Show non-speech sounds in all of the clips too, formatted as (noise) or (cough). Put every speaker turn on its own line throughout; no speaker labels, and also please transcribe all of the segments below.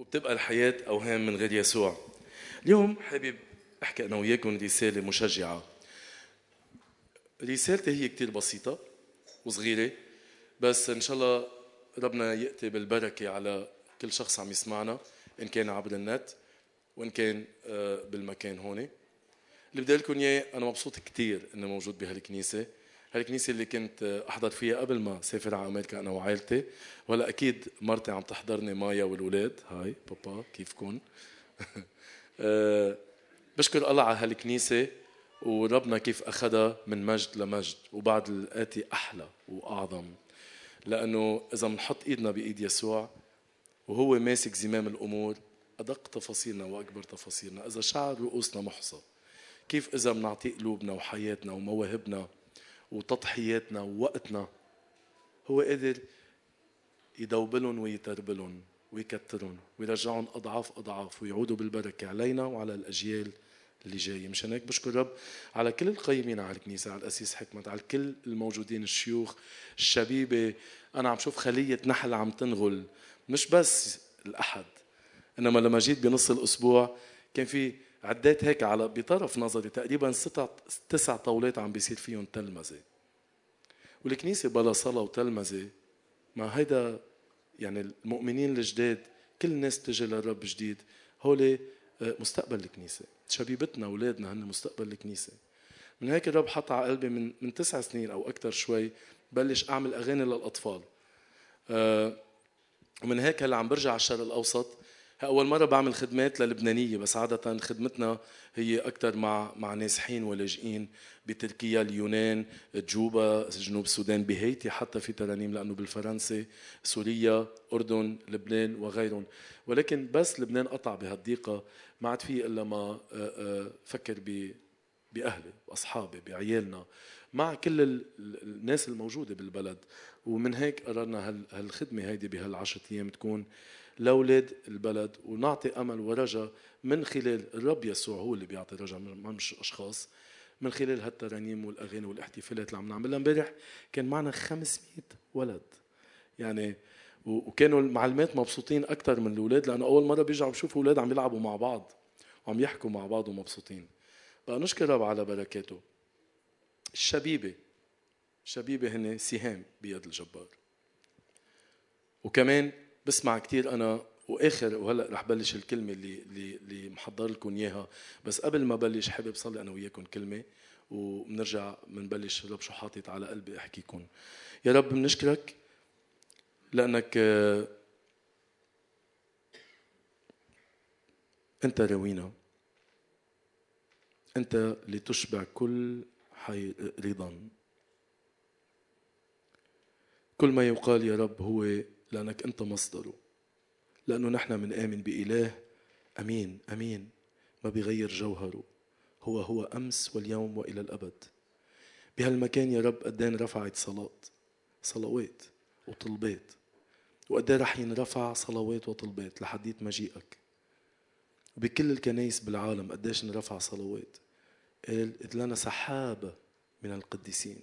وبتبقى الحياة أوهام من غير يسوع. اليوم حابب أحكي أنا وياكم رسالة مشجعة. رسالتي هي كتير بسيطة وصغيرة بس إن شاء الله ربنا يأتي بالبركة على كل شخص عم يسمعنا إن كان عبر النت وإن كان آه، بالمكان هون. اللي بدي لكم إياه أنا مبسوط كتير إني موجود بهالكنيسة. هالكنيسة اللي كنت أحضر فيها قبل ما سافر على أمريكا أنا وعائلتي وهلأ أكيد مرتي عم تحضرني مايا والولاد هاي بابا كيفكم (laughs) آه، بشكر الله على هالكنيسة وربنا كيف أخذها من مجد لمجد وبعد الآتي أحلى وأعظم. لأنه إذا بنحط إيدنا بإيد يسوع وهو ماسك زمام الأمور أدق تفاصيلنا وأكبر تفاصيلنا. إذا شعر رؤوسنا محصى كيف إذا بنعطي قلوبنا وحياتنا ومواهبنا وتضحياتنا ووقتنا. هو قادر يدوبلهم ويتربلهم ويكترهم ويرجعهم أضعاف أضعاف ويعودوا بالبركة علينا وعلى الأجيال اللي جاي مشان هيك بشكر رب على كل القيمين على الكنيسة على الأسيس حكمت على كل الموجودين الشيوخ الشبيبة. أنا عم شوف خلية نحل عم تنغل مش بس الأحد. إنما لما جيت بنص الأسبوع كان في عديت هيك على بطرف نظري تقريبا ستة تسع طاولات عم بيصير فيهم تلمذة. والكنيسة بلا صلاة وتلمذة ما هيدا يعني المؤمنين الجداد كل الناس تجي للرب جديد هولي آه، مستقبل الكنيسة. شبيبتنا أولادنا هن مستقبل الكنيسة. من هيك الرب حط على قلبي من من تسع سنين أو أكثر شوي بلش أعمل أغاني للأطفال. آه، ومن هيك هلأ عم برجع على الشرق الأوسط أول مرة بعمل خدمات للبنانية بس عادة خدمتنا هي أكثر مع مع نازحين ولاجئين بتركيا اليونان جوبا جنوب السودان بهيتي حتى في ترانيم لأنه بالفرنسي سوريا أردن لبنان وغيرهم. ولكن بس لبنان قطع بهالضيقة ما عاد في إلا ما آه، آه، فكر ب بأهلي باصحابي بعيالنا مع كل الناس الموجودة بالبلد. ومن هيك قررنا هالخدمة هيدي بهالعشرة أيام تكون لاولاد البلد ونعطي أمل ورجا من خلال الرب يسوع هو اللي بيعطي رجا مش أشخاص من خلال هالترانيم والأغاني والاحتفالات اللي عم نعملها امبارح. كان معنا 500 ولد. يعني وكانوا المعلمات مبسوطين أكثر من الأولاد لأنه أول مرة بيرجعوا بشوفوا أولاد عم يلعبوا مع بعض وعم يحكوا مع بعض ومبسوطين. بقى نشكر رب على بركاته. الشبيبة. الشبيبة هن سهام بيد الجبار. وكمان بسمع كثير أنا وآخر وهلأ رح بلش الكلمة اللي اللي اللي محضر لكم إياها. بس قبل ما بلش حابب صلي أنا وياكم كلمة وبنرجع بنبلش رب شو حاطط على قلبي أحكيكم. يا رب بنشكرك لأنك أنت راوينا أنت لتشبع كل حي رضا. كل ما يقال يا رب هو لأنك أنت مصدره. لأنه نحن بنآمن بإله. أمين أمين. ما بيغير جوهره. هو هو أمس واليوم وإلى الأبد. بهالمكان يا رب قدين رفعت صلاة صلوات وطلبات. وقديه رح ينرفع صلوات وطلبات لحديت مجيئك وبكل الكنايس بالعالم قديش نرفع صلوات. قال لنا سحابة من القديسين.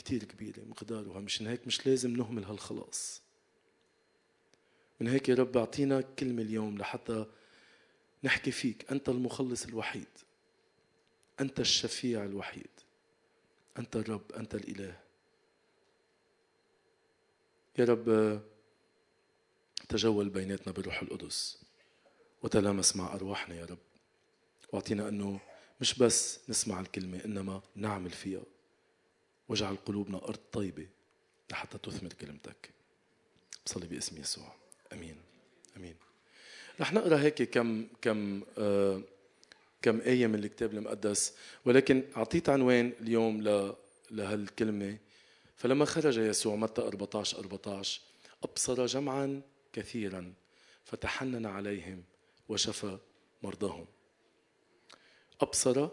كتير كبيرة مقدارها. مشان هيك مش لازم نهمل هالخلاص. من هيك يا رب أعطينا كلمة اليوم لحتى نحكي فيك. أنت المخلص الوحيد. أنت الشفيع الوحيد. أنت الرب أنت الإله. يا رب تجول بيناتنا بالروح القدس. وتلامس مع أرواحنا يا رب. وأعطينا أنه مش بس نسمع الكلمة إنما نعمل فيها. واجعل قلوبنا أرض طيبة لحتى تثمر كلمتك. بصلي باسم يسوع. أمين. أمين. رح نقرأ هيك كم كم آه كم آية من الكتاب المقدس ولكن أعطيت عنوان اليوم ل لهالكلمة. فلما خرج يسوع متى 14 14 أبصر جمعا كثيرا فتحنن عليهم وشفى مرضاهم. أبصر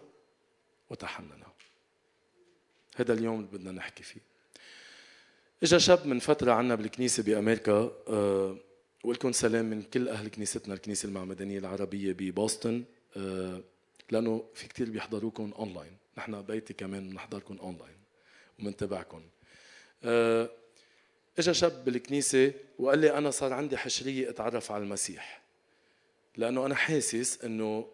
وتحنن. هذا اليوم اللي بدنا نحكي فيه. إجا شاب من فترة عنا بالكنيسة بأمريكا أه ولكم سلام من كل أهل كنيستنا الكنيسة المعمدانيه العربية ببوسطن أه لأنه في كثير بيحضروكم اونلاين نحن بيتي كمان بنحضركم اونلاين ومنتبعكم أه اجى شاب بالكنيسة وقال لي أنا صار عندي حشرية أتعرف على المسيح لأنه أنا حاسس أنه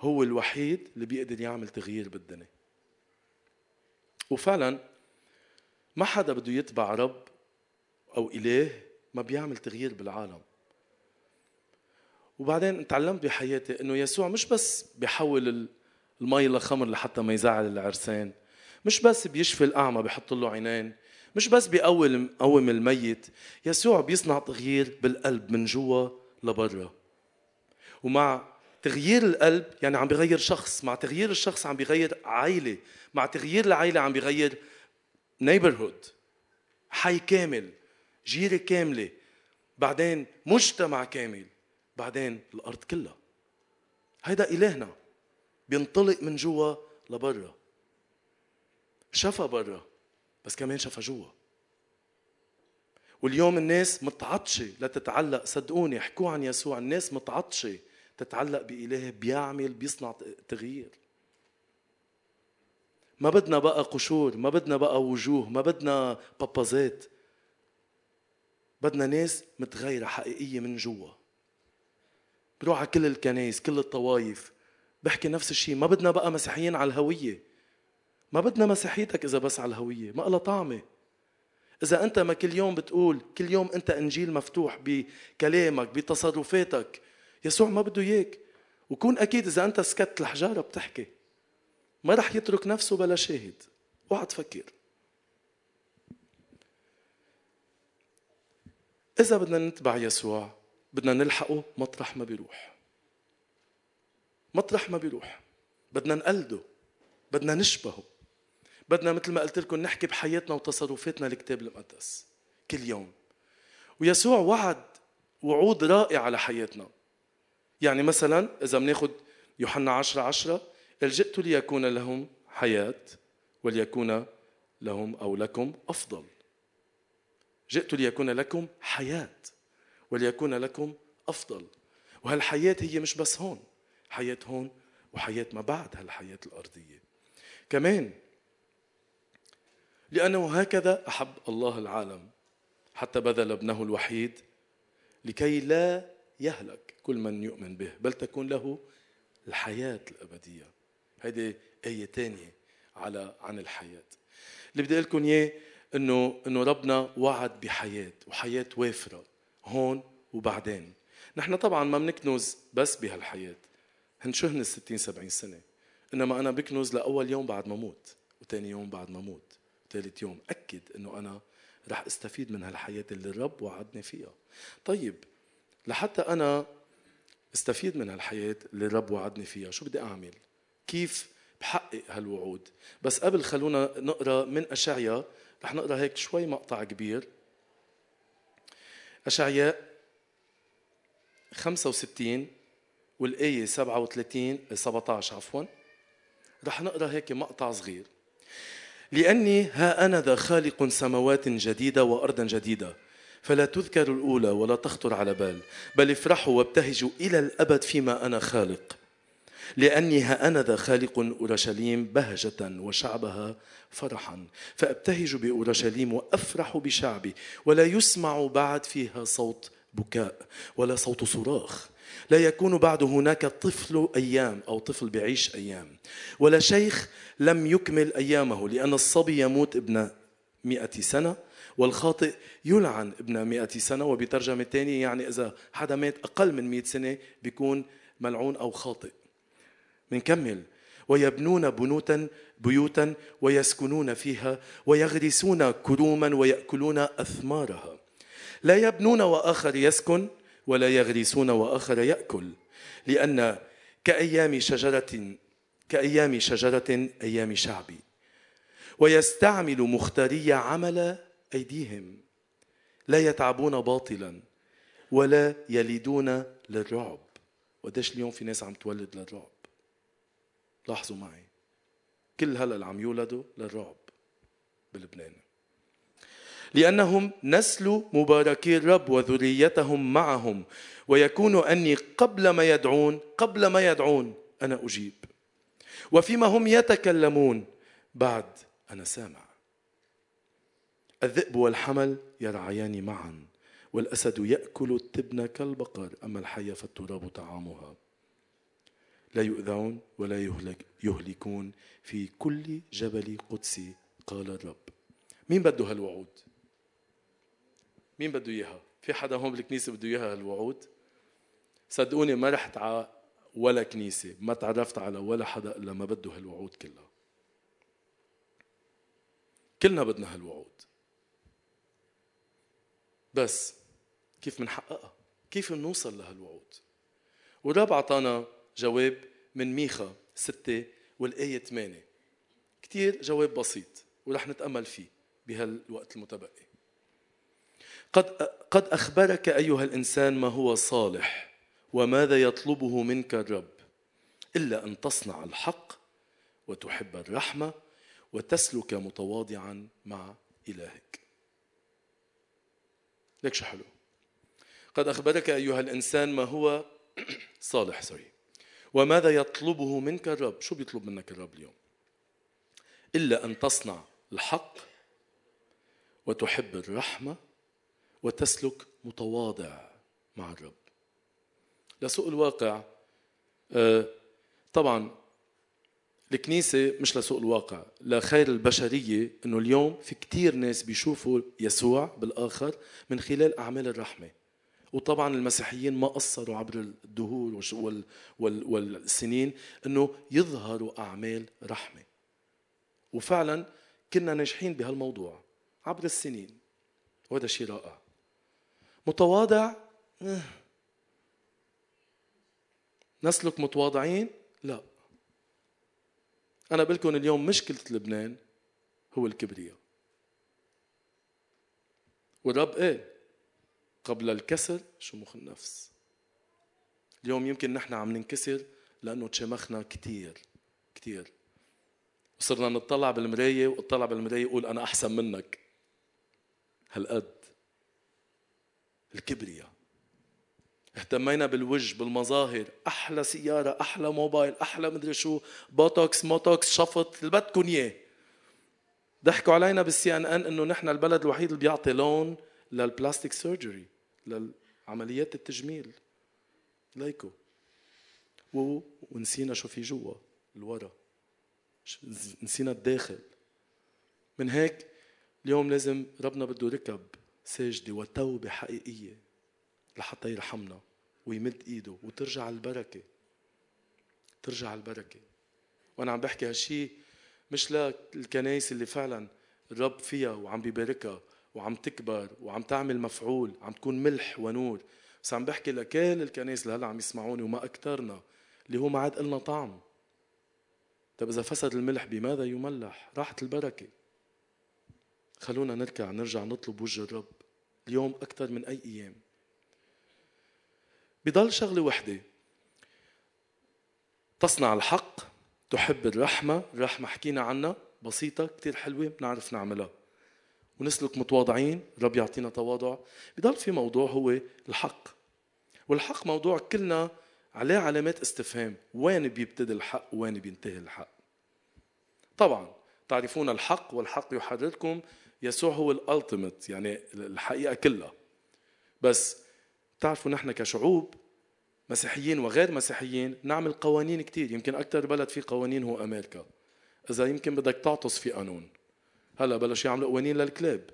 هو الوحيد اللي بيقدر يعمل تغيير بالدنيا. وفعلا ما حدا بده يتبع رب أو إله ما بيعمل تغيير بالعالم. وبعدين تعلمت بحياتي إنه يسوع مش بس بيحول المي لخمر لحتى ما يزعل العرسان مش بس بيشفي الأعمى بيحط له عينين مش بس بيقوم قوم الميت يسوع بيصنع تغيير بالقلب من جوا لبرا. ومع تغيير القلب يعني عم بيغير شخص. مع تغيير الشخص عم بيغير عائلة. مع تغيير العائلة عم بيغير نيبرهود حي كامل. جيرة كاملة. بعدين مجتمع كامل. بعدين الأرض كلها. هيدا إلهنا. بينطلق من جوا لبرا. شفى برا بس كمان شفى جوا. واليوم الناس متعطشة. لتتعلق صدقوني احكوا عن يسوع الناس متعطشة. تتعلق بإله بيعمل بيصنع تغيير. ما بدنا بقى قشور ما بدنا بقى وجوه ما بدنا بابازات بدنا ناس متغيرة حقيقية من جوا. بروح على كل الكنايس كل الطوايف بحكي نفس الشيء ما بدنا بقى مسيحيين على الهوية. ما بدنا مسيحيتك إذا بس على الهوية ما لها طعمة. إذا أنت ما كل يوم بتقول كل يوم أنت إنجيل مفتوح بكلامك بتصرفاتك يسوع ما بده إياك. وكون أكيد إذا أنت سكت الحجارة بتحكي ما رح يترك نفسه بلا شاهد. اوعى تفكر إذا بدنا نتبع يسوع بدنا نلحقه مطرح ما بيروح. مطرح ما بيروح. بدنا نقلده. بدنا نشبهه. بدنا مثل ما قلت لكم نحكي بحياتنا وتصرفاتنا الكتاب المقدس كل يوم. ويسوع وعد وعود رائعة على حياتنا. يعني مثلا إذا بناخذ يوحنا 10 10 قال جئت ليكون لهم حياة وليكون لهم أو لكم أفضل. جئت ليكون لكم حياة وليكون لكم أفضل. وهالحياة هي مش بس هون حياة هون وحياة ما بعد هالحياة الأرضية. كمان لأنه هكذا أحب الله العالم حتى بذل ابنه الوحيد لكي لا يهلك كل من يؤمن به بل تكون له الحياة الأبدية. هيدي آية تانية على عن الحياة. اللي بدي أقول لكم إياه إنه إنه ربنا وعد بحياة وحياة وافرة هون وبعدين. نحن طبعا ما بنكنز بس بهالحياة. هن شو هن ال 60 70 سنة؟ إنما أنا بكنز لأول يوم بعد ما أموت وثاني يوم بعد ما أموت وثالث يوم. أكد إنه أنا رح استفيد من هالحياة اللي الرب وعدني فيها. طيب لحتى أنا استفيد من هالحياة اللي الرب وعدني فيها. شو بدي أعمل؟ كيف بحقق هالوعود؟ بس قبل خلونا نقرأ من اشعيا رح نقرأ هيك شوي مقطع كبير. أشعياء 65 والآية 37 17 عفوا. رح نقرأ هيك مقطع صغير. لأني ها أنا ذا خالق سماوات جديدة وأرضا جديدة. فلا تذكر الأولى ولا تخطر على بال بل افرحوا وابتهجوا إلى الأبد فيما أنا خالق. لأني ها أنا ذا خالق أورشليم بهجة وشعبها فرحا. فأبتهج بأورشليم وأفرح بشعبي ولا يسمع بعد فيها صوت بكاء ولا صوت صراخ. لا يكون بعد هناك طفل أيام أو طفل بعيش أيام. ولا شيخ لم يكمل أيامه لأن الصبي يموت ابن مئة سنة والخاطئ يلعن ابن مئة سنة وبترجمة ثانية يعني إذا حدا مات أقل من مئة سنة بيكون ملعون أو خاطئ. منكمل. ويبنون بنوتا بيوتا ويسكنون فيها ويغرسون كروما ويأكلون أثمارها. لا يبنون وآخر يسكن ولا يغرسون وآخر يأكل. لأن كأيام شجرة كأيام شجرة أيام شعبي ويستعمل مختاري عمل أيديهم. لا يتعبون باطلا ولا يلدون للرعب. وداش اليوم في ناس عم تولد للرعب. لاحظوا معي. كل هلأ اللي عم يولدوا للرعب بلبنان. لأنهم نسل مباركي الرب وذريتهم معهم. ويكون أني قبل ما يدعون قبل ما يدعون أنا أجيب. وفيما هم يتكلمون بعد أنا سامع. الذئب والحمل يرعيان معا والأسد يأكل التبن كالبقر أما الحية فالتراب طعامها. لا يؤذون ولا يهلك يهلكون في كل جبل قدسي قال الرب. مين بده هالوعود؟ مين بده إياها؟ في حدا هون بالكنيسة بده إياها هالوعود؟ صدقوني ما رحت على ولا كنيسة ما تعرفت على ولا حدا إلا ما بده هالوعود كلها. كلنا بدنا هالوعود. بس كيف منحققها؟ كيف بنوصل لهالوعود والرب أعطانا جواب من ميخا ستة والآية ثمانية. كتير جواب بسيط ورح نتأمل فيه بهالوقت المتبقي. قد قد أخبرك أيها الإنسان ما هو صالح وماذا يطلبه منك الرب إلا أن تصنع الحق وتحب الرحمة وتسلك متواضعا مع إلهك. لك شو حلو. قد أخبرك أيها الإنسان ما هو (clears throat) صالح سوري وماذا يطلبه منك الرب؟ شو بيطلب منك الرب اليوم؟ إلا أن تصنع الحق وتحب الرحمة وتسلك متواضع مع الرب. لسوء الواقع آه، طبعا الكنيسة مش لسوء الواقع لخير البشرية إنه اليوم في كتير ناس بيشوفوا يسوع بالآخر من خلال أعمال الرحمة. وطبعا المسيحيين ما قصروا عبر الدهور والسنين إنه يظهروا أعمال رحمة. وفعلا كنا ناجحين بهالموضوع عبر السنين. وهذا شيء رائع. متواضع؟ إيه. نسلك متواضعين؟ لا. أنا بقول اليوم مشكلة لبنان هو الكبرياء. والرب قال قبل الكسر شموخ النفس. اليوم يمكن نحن عم ننكسر لأنه تشمخنا كتير كتير. وصرنا نطلع بالمراية واطلع بالمراية يقول أنا أحسن منك. هالقد الكبرياء. اهتمينا بالوجه بالمظاهر أحلى سيارة أحلى موبايل أحلى مدري شو بوتوكس موتوكس شفط اللي بدكم إياه. ضحكوا علينا بال CNN إنه نحن البلد الوحيد اللي بيعطي loan لل plastic surgery للعمليات التجميل. ليكو. ونسينا شو في جوا الورا. نسينا الداخل. من هيك اليوم لازم ربنا بده ركب ساجده وتوبة حقيقية. لحتى يرحمنا ويمد إيده وترجع البركة. ترجع البركة. وأنا عم بحكي هالشيء مش للكنايس اللي فعلا الرب فيها وعم بيباركها وعم تكبر وعم تعمل مفعول عم تكون ملح ونور. بس عم بحكي لكل الكنايس اللي هلأ عم يسمعوني وما اكثرنا اللي هو ما عاد قلنا طعم. طيب إذا فسد الملح بماذا يملح؟ راحت البركة. خلونا نركع نرجع نطلب وجه الرب. اليوم أكثر من أي أيام. بضل شغلة وحدة. تصنع الحق تحب الرحمة الرحمة حكينا عنها بسيطة كثير حلوة بنعرف نعملها. ونسلك متواضعين رب يعطينا تواضع. بضل في موضوع هو الحق. والحق موضوع كلنا عليه علامات استفهام. وين بيبتدي الحق؟ وين بينتهي الحق؟ طبعا تعرفون الحق والحق يحرركم. يسوع هو الالتيميت يعني الحقيقة كلها. بس بتعرفوا نحن كشعوب مسيحيين وغير مسيحيين نعمل قوانين كثير يمكن أكثر بلد فيه قوانين هو أمريكا. إذا يمكن بدك تعطس في قانون. هلأ بلش يعملوا قوانين للكلاب.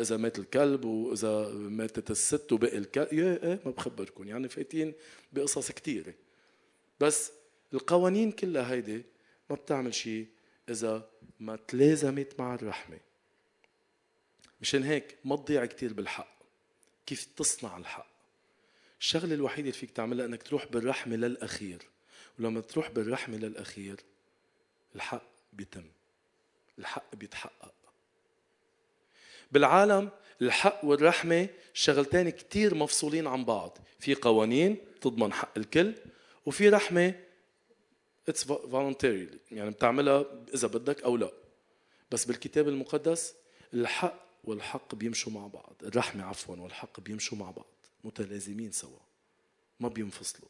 إذا مات الكلب وإذا ماتت الست وبقي الكلب يا إيه ما بخبركم. يعني فايتين بقصص كثيره بس القوانين كلها هيدي ما بتعمل شيء إذا ما تلازمت مع الرحمة. مشان هيك ما تضيع كثير بالحق. كيف تصنع الحق؟ الشغلة الوحيدة اللي فيك تعملها إنك تروح بالرحمة للأخير. ولما تروح بالرحمة للأخير الحق بيتم. الحق بيتحقق. بالعالم الحق والرحمة شغلتين كتير مفصولين عن بعض. في قوانين تضمن حق الكل وفي رحمة it's voluntary يعني بتعملها إذا بدك أو لا. بس بالكتاب المقدس الحق والحق بيمشوا مع بعض. الرحمة عفوا والحق بيمشوا مع بعض. متلازمين سوا. ما بينفصلوا.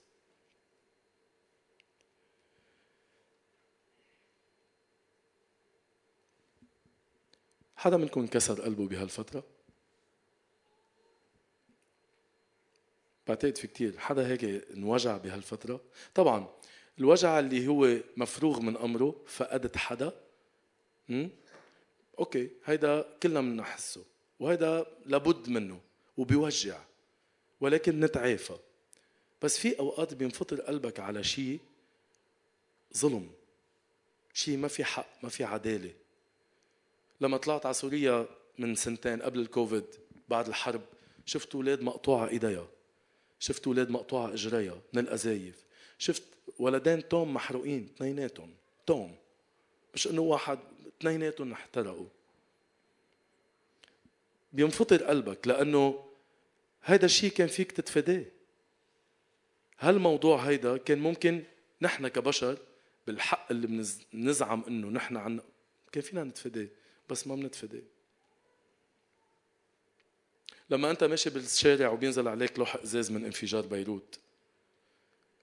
حدا منكم انكسر قلبه بهالفترة؟ بعتقد في كتير. حدا هيك انوجع بهالفترة؟ طبعا الوجع اللي هو مفروغ من أمره فقدت حدا. م? أوكي هيدا كلنا بنحسه وهيدا لابد منه وبيوجع. ولكن نتعافى. بس في أوقات بينفطر قلبك على شيء ظلم. شيء ما في حق ما في عدالة. لما طلعت على سوريا من سنتين قبل الكوفيد بعد الحرب شفت أولاد مقطوعة ايديها شفت أولاد مقطوعة اجريها من القذايف شفت ولدين توم محروقين اثنيناتهم. توم. مش إنه واحد اثنيناتهم احترقوا. بينفطر قلبك لأنه هيدا الشيء كان فيك تتفاداه. هالموضوع هيدا كان ممكن نحن كبشر بالحق اللي بنزعم إنه نحن عنا كان فينا نتفاداه بس ما بنتفاداه. لما أنت ماشي بالشارع وبينزل عليك لوح إزاز من انفجار بيروت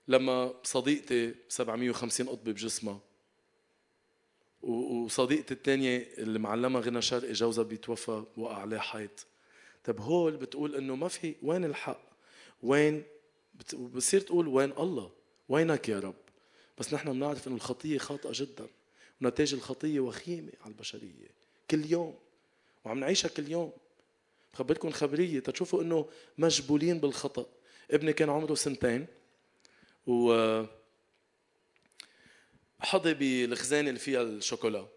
لما صديقتي 750 قطبة بجسمها وصديقتي الثانية اللي معلمها غنى شرقي جوزها بيتوفى وقع عليه حيط. طب هول بتقول إنه ما في وين الحق؟ وين بتصير تقول وين الله؟ وينك يا رب؟ بس نحن بنعرف إنه الخطية خاطئة جدا. ونتائج الخطية وخيمة على البشرية. كل يوم. وعم نعيشها كل يوم. بخبركم خبرية. تشوفوا إنه مجبولين بالخطأ. ابني كان عمره سنتين. و حظي بالخزانة اللي فيها الشوكولا.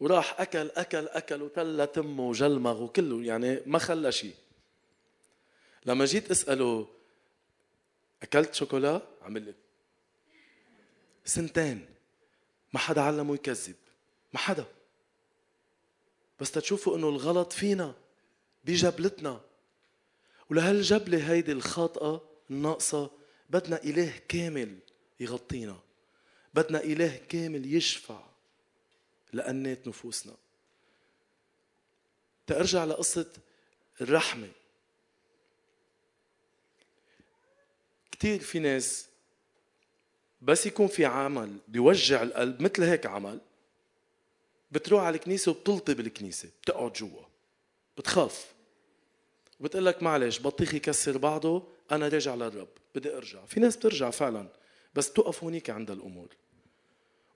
وراح أكل أكل أكل وتلى تمه وجلمغ وكله يعني ما خلى شيء لما جيت أسأله أكلت شوكولا؟ عمل لي سنتين. ما حدا علمه يكذب. ما حدا. بس تشوفوا إنه الغلط فينا بجبلتنا. ولهالجبلة هيدي الخاطئة الناقصة بدنا إله كامل يغطينا. بدنا إله كامل يشفع. لأنات نفوسنا. تأرجع لقصة الرحمة. كثير في ناس بس يكون في عمل بيوجع القلب مثل هيك عمل بتروح على الكنيسة وبتلطي بالكنيسة بتقعد جوا بتخاف. بتقول لك معلش بطيخ يكسر بعضه أنا راجع للرب بدي أرجع. في ناس بترجع فعلا بس توقف هونيك عند الأمور.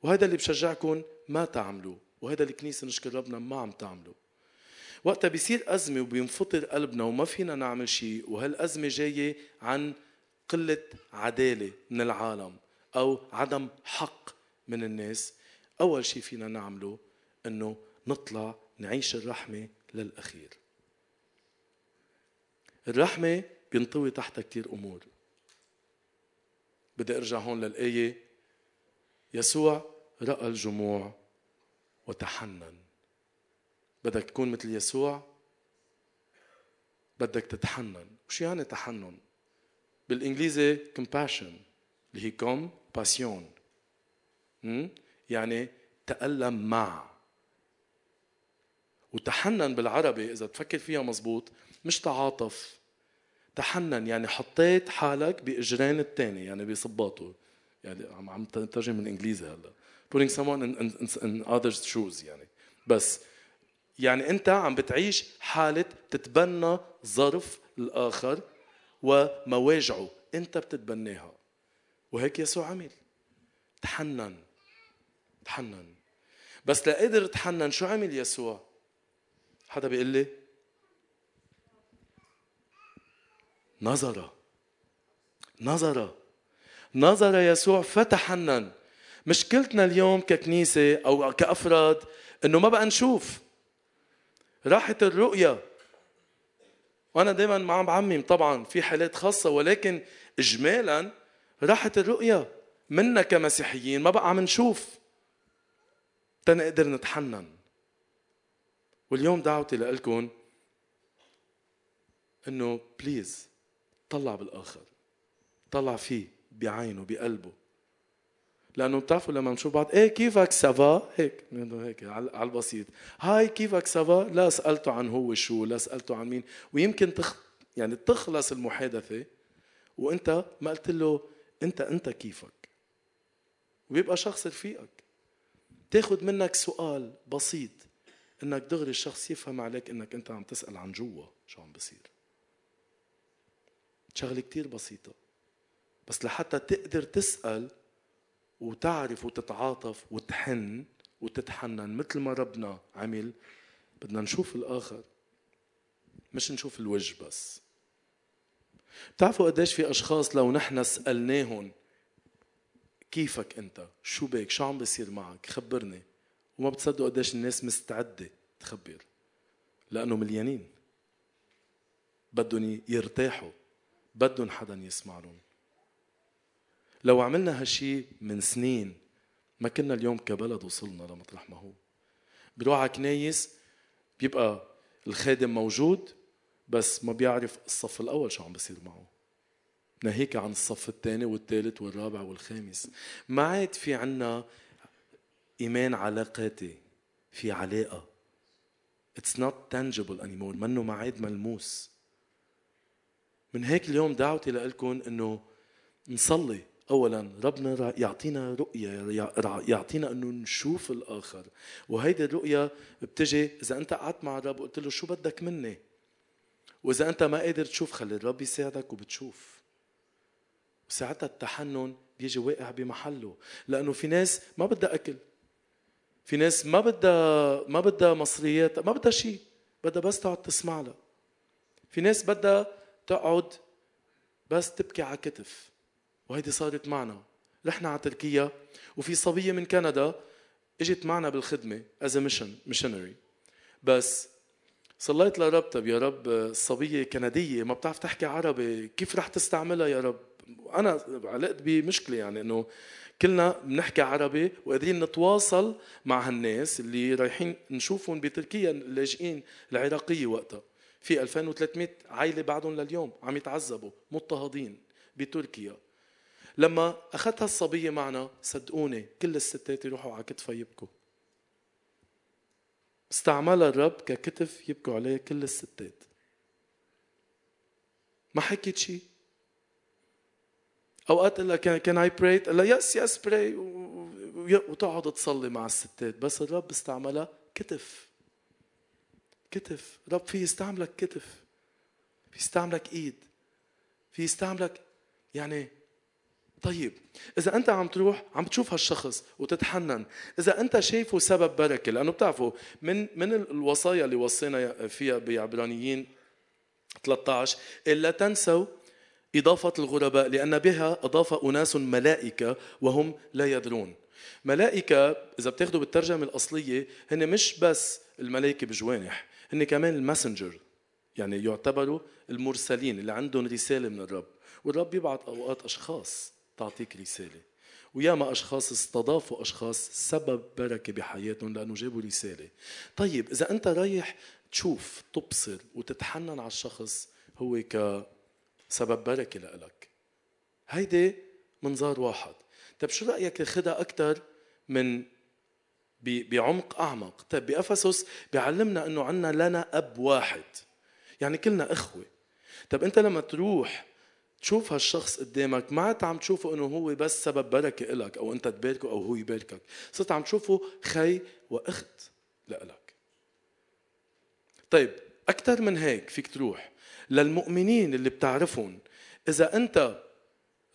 وهذا اللي بشجعكم ما تعملوا وهذا الكنيسة نشكر ربنا ما عم تعملوا. وقتها بيصير أزمة وبينفطر قلبنا وما فينا نعمل شيء وهالأزمة جاية عن قلة عدالة من العالم أو عدم حق من الناس. أول شيء فينا نعمله أنه نطلع نعيش الرحمة للأخير. الرحمة بينطوي تحتها كثير أمور. بدي أرجع هون للآية. يسوع رأى الجموع وتحنن. بدك تكون مثل يسوع بدك تتحنن. وشو يعني تحنن؟ بالإنجليزي compassion اللي هي com passion يعني تألم مع. وتحنن بالعربي إذا تفكر فيها مزبوط مش تعاطف. تحنن يعني حطيت حالك بإجرين الثاني يعني بصباطه. يعني عم عم ترجم من الانجليزي هلا. Putting someone in, in, in others shoes يعني. بس يعني انت عم بتعيش حالة تتبنى ظرف الآخر ومواجعه. انت بتتبناها وهيك يسوع عمل. تحنن. تحنن. بس لقدر تحنن شو عمل يسوع؟ حدا بيقول لي؟ نظر نظر نظر يسوع فتحنن. مشكلتنا اليوم ككنيسة أو كأفراد إنه ما بقى نشوف راحت الرؤية. وأنا دائما مع بعمم طبعا في حالات خاصة ولكن إجمالا راحت الرؤية. منا كمسيحيين ما بقى عم نشوف. تنقدر نتحنن. واليوم دعوتي لكم إنه please طلع بالآخر. طلع فيه بعينه بقلبه. لأنه بتعرفوا لما نشوف بعض. إيه كيفك؟ ça va. هيك. هيك على البسيط. hi كيفك؟ ça va. لا سالته عن هو شو لا سالته عن مين. ويمكن تخ يعني تخلص المحادثة وأنت ما قلت له أنت أنت كيفك؟ ويبقى شخص رفيقك. تاخذ منك سؤال بسيط. إنك دغري الشخص يفهم عليك إنك أنت عم تسأل عن جوا شو عم بصير. شغلة كتير بسيطة. بس لحتى تقدر تسأل وتعرف وتتعاطف وتحن وتتحنن مثل ما ربنا عمل. بدنا نشوف الآخر مش نشوف الوجه بس. بتعرفوا قديش في أشخاص لو نحن سألناهم كيفك أنت؟ شو بك؟ شو عم بيصير معك؟ خبرني. وما بتصدقوا قديش الناس مستعدة تخبر لأنه مليانين. بدهم يرتاحوا بدهم حدا يسمع لهم. لو عملنا هالشي من سنين ما كنا اليوم كبلد وصلنا لمطرح ما هو. بروح على كنايس بيبقى الخادم موجود بس ما بيعرف الصف الأول شو عم بصير معه. ناهيك عن الصف الثاني والثالث والرابع والخامس. ما عاد في عنا إيمان علاقاتي في علاقة. It's not tangible anymore منه ما عاد ملموس. من هيك اليوم دعوتي لكم إنه نصلي. اولا ربنا يعطينا رؤية يعطينا انه نشوف الآخر. وهيدي الرؤية بتجي إذا أنت قعدت مع الرب وقلت له شو بدك مني؟ وإذا أنت ما قادر تشوف خلي الرب يساعدك وبتشوف. وساعتها التحنن بيجي واقع بمحله. لأنه في ناس ما بدها أكل. في ناس ما بدها ما بدها مصريات ما بدها شيء. بدها بس تقعد تسمع لها في ناس بدها تقعد بس تبكي على كتف وهيدي صارت معنا. رحنا على تركيا وفي صبية من كندا إجت معنا بالخدمة as mission missionary بس صليت لرب طب يا رب الصبيه كندية ما بتعرف تحكي عربي كيف رح تستعملها يا رب؟ أنا علقت بمشكلة يعني إنه كلنا بنحكي عربي وقادرين نتواصل مع هالناس اللي رايحين نشوفهم بتركيا اللاجئين العراقية وقتها. في 2300 عائله بعدهم لليوم عم يتعذبوا مضطهدين بتركيا. لما اخذتها الصبية معنا صدقوني كل الستات يروحوا على كتفها يبكوا. استعملها الرب ككتف يبكوا عليه كل الستات. ما حكيت شيء؟ أوقات قال لها can I pray قال yes yes pray وتقعد تصلي مع الستات. بس الرب استعملها كتف. كتف. الرب في يستعملك كتف. في يستعملك إيد. في يستعملك يعني طيب إذا أنت عم تروح عم تشوف هالشخص وتتحنن إذا أنت شايفه سبب بركه لأنه بتعرفوا من من الوصايا اللي وصينا فيها بعبرانيين 13 الا تنسوا إضافة الغرباء لأن بها أضاف أناس ملائكة وهم لا يدرون. ملائكة إذا بتاخذوا بالترجمة الأصلية هن مش بس الملائكة بجوانح هن كمان الماسنجر يعني يعتبروا المرسلين اللي عندهم رسالة من الرب والرب يبعث أوقات أشخاص. تعطيك رسالة. وياما أشخاص استضافوا أشخاص سبب بركة بحياتهم لأنه جابوا رسالة. طيب إذا أنت رايح تشوف تبصر وتتحنن على الشخص هو كسبب بركة لإلك. هيدي منظار واحد. طيب شو رأيك تاخذها أكثر من بعمق أعمق؟ طيب بأفسس بيعلمنا أنه عنا لنا أب واحد. يعني كلنا إخوة. طيب أنت لما تروح تشوف هالشخص قدامك ما عاد عم تشوفه إنه هو بس سبب بركه إلك أو أنت تباركه أو هو يباركك صرت عم تشوفه خي وأخت لإلك. طيب أكثر من هيك فيك تروح للمؤمنين اللي بتعرفهم. إذا أنت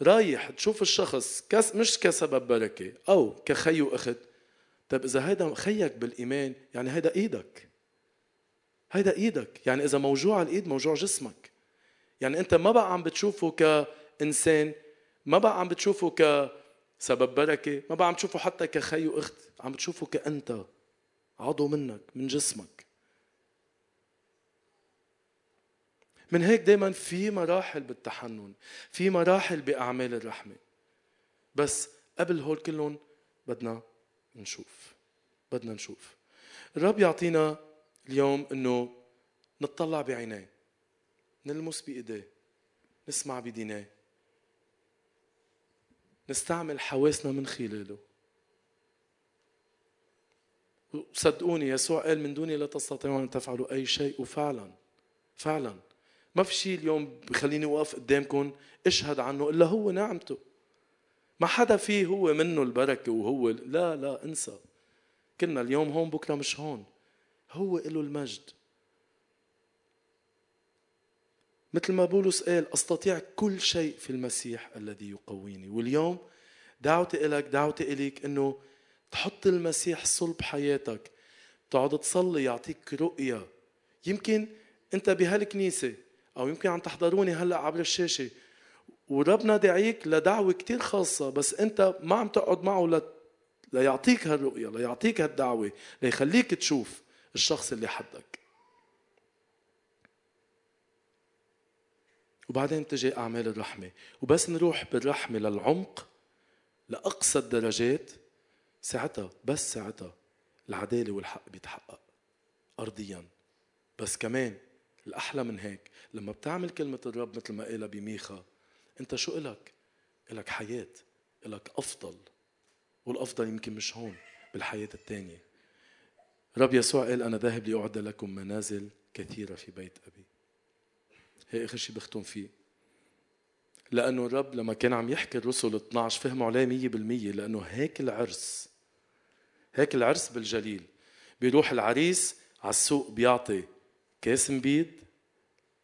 رايح تشوف الشخص كس مش كسبب بركة أو كخي وأخت طيب إذا هيدا خيك بالإيمان يعني هيدا إيدك. هيدا إيدك. يعني إذا موجوع الإيد موجوع جسمك. يعني أنت ما بقى عم بتشوفه كإنسان ما بقى عم بتشوفه كسبب بركة ما بقى عم تشوفه حتى كخي وأخت عم بتشوفه كأنت عضو منك من جسمك. من هيك دائما في مراحل بالتحنن في مراحل بأعمال الرحمة. بس قبل هول كلهم بدنا نشوف بدنا نشوف. الرب يعطينا اليوم إنه نطلع بعينيه. نلمس بإيديه نسمع بديناه نستعمل حواسنا من خلاله. وصدقوني يسوع قال من دوني لا تستطيعون أن تفعلوا أي شيء. وفعلا فعلا. ما في شيء اليوم بخليني أوقف قدامكم أشهد عنه إلا هو نعمته. ما حدا فيه هو منه البركة وهو لا لا انسى. كنا اليوم هون بكرة مش هون. هو له المجد. مثل ما بولس قال أستطيع كل شيء في المسيح الذي يقويني. واليوم دعوتي إلك دعوتي إليك إنه تحط المسيح صلب حياتك تقعد تصلي يعطيك رؤية. يمكن أنت بهالكنيسة أو يمكن عم تحضروني هلأ عبر الشاشة وربنا دعيك لدعوة كتير خاصة بس أنت ما عم تقعد معه ليعطيك هالرؤية ليعطيك هالدعوة ليخليك تشوف الشخص اللي حدك وبعدين تجي أعمال الرحمة. وبس نروح بالرحمة للعمق لأقصى الدرجات ساعتها بس ساعتها العدالة والحق بيتحقق أرضيا. بس كمان الأحلى من هيك لما بتعمل كلمة الرب مثل ما قالها بميخا أنت شو إلك؟ إلك حياة إلك أفضل والأفضل يمكن مش هون بالحياة التانية رب يسوع قال أنا ذاهب لأعد لكم منازل كثيرة في بيت أبي. هي آخر شيء بختم فيه. لأنه الرب لما كان عم يحكي الرسل 12 فهموا عليه مية بالمية لأنه هيك العرس هيك العرس بالجليل. بيروح العريس على السوق بيعطي كاس مبيد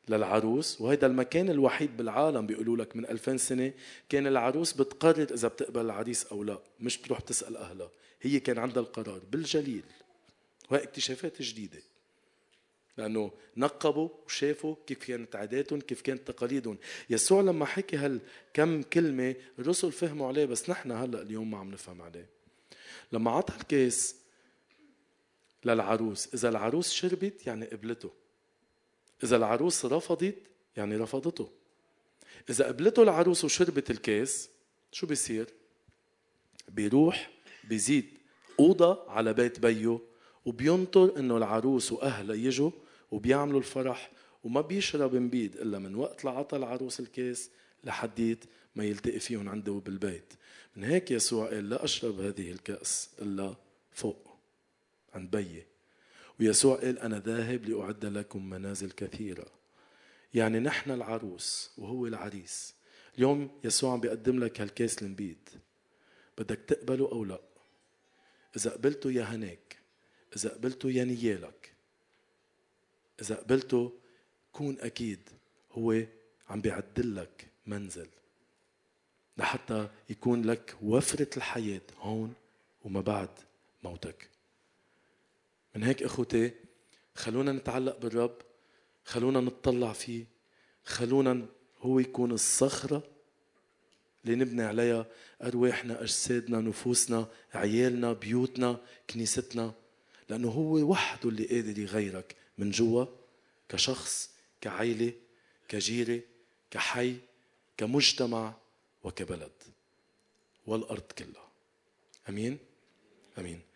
للعروس وهيدا المكان الوحيد بالعالم بيقولوا لك من 2000 سنة كان العروس بتقرر إذا بتقبل العريس أو لا مش بتروح تسأل أهلها. هي كان عندها القرار بالجليل وهي اكتشافات جديدة. لأنه نقبوا وشافوا كيف كانت عاداتهم كيف كانت تقاليدهم. يسوع لما حكي هالكم كلمة الرسل فهموا عليه بس نحن هلأ اليوم ما عم نفهم عليه. لما عطى الكاس للعروس إذا العروس شربت يعني قبلته. إذا العروس رفضت يعني رفضته. إذا قبلته العروس وشربت الكاس شو بيصير؟ بيروح بيزيد أوضة على بيت بيو وبينطر إنه العروس وأهلها يجوا وبيعملوا الفرح وما بيشرب مبيد إلا من وقت لعطى العروس الكاس لحديت ما يلتقي فيهم عنده بالبيت. من هيك يسوع قال لا أشرب هذه الكأس إلا فوق عند بيي. ويسوع قال أنا ذاهب لأعد لكم منازل كثيرة. يعني نحن العروس وهو العريس. اليوم يسوع عم بيقدم لك هالكاس المبيد. بدك تقبله أو لا؟ إذا قبلته يا هناك إذا قبلته يا نيالك. إذا قبلته كون أكيد هو عم بيعدل لك منزل. لحتى يكون لك وفرة الحياة هون وما بعد موتك. من هيك إخوتي خلونا نتعلق بالرب خلونا نتطلع فيه خلونا هو يكون الصخرة اللي نبني عليها أرواحنا أجسادنا نفوسنا عيالنا بيوتنا كنيستنا. لأنه هو وحده اللي قادر يغيرك. من جوا كشخص كعيلة كجيرة كحي كمجتمع وكبلد. والأرض كلها. أمين؟ أمين.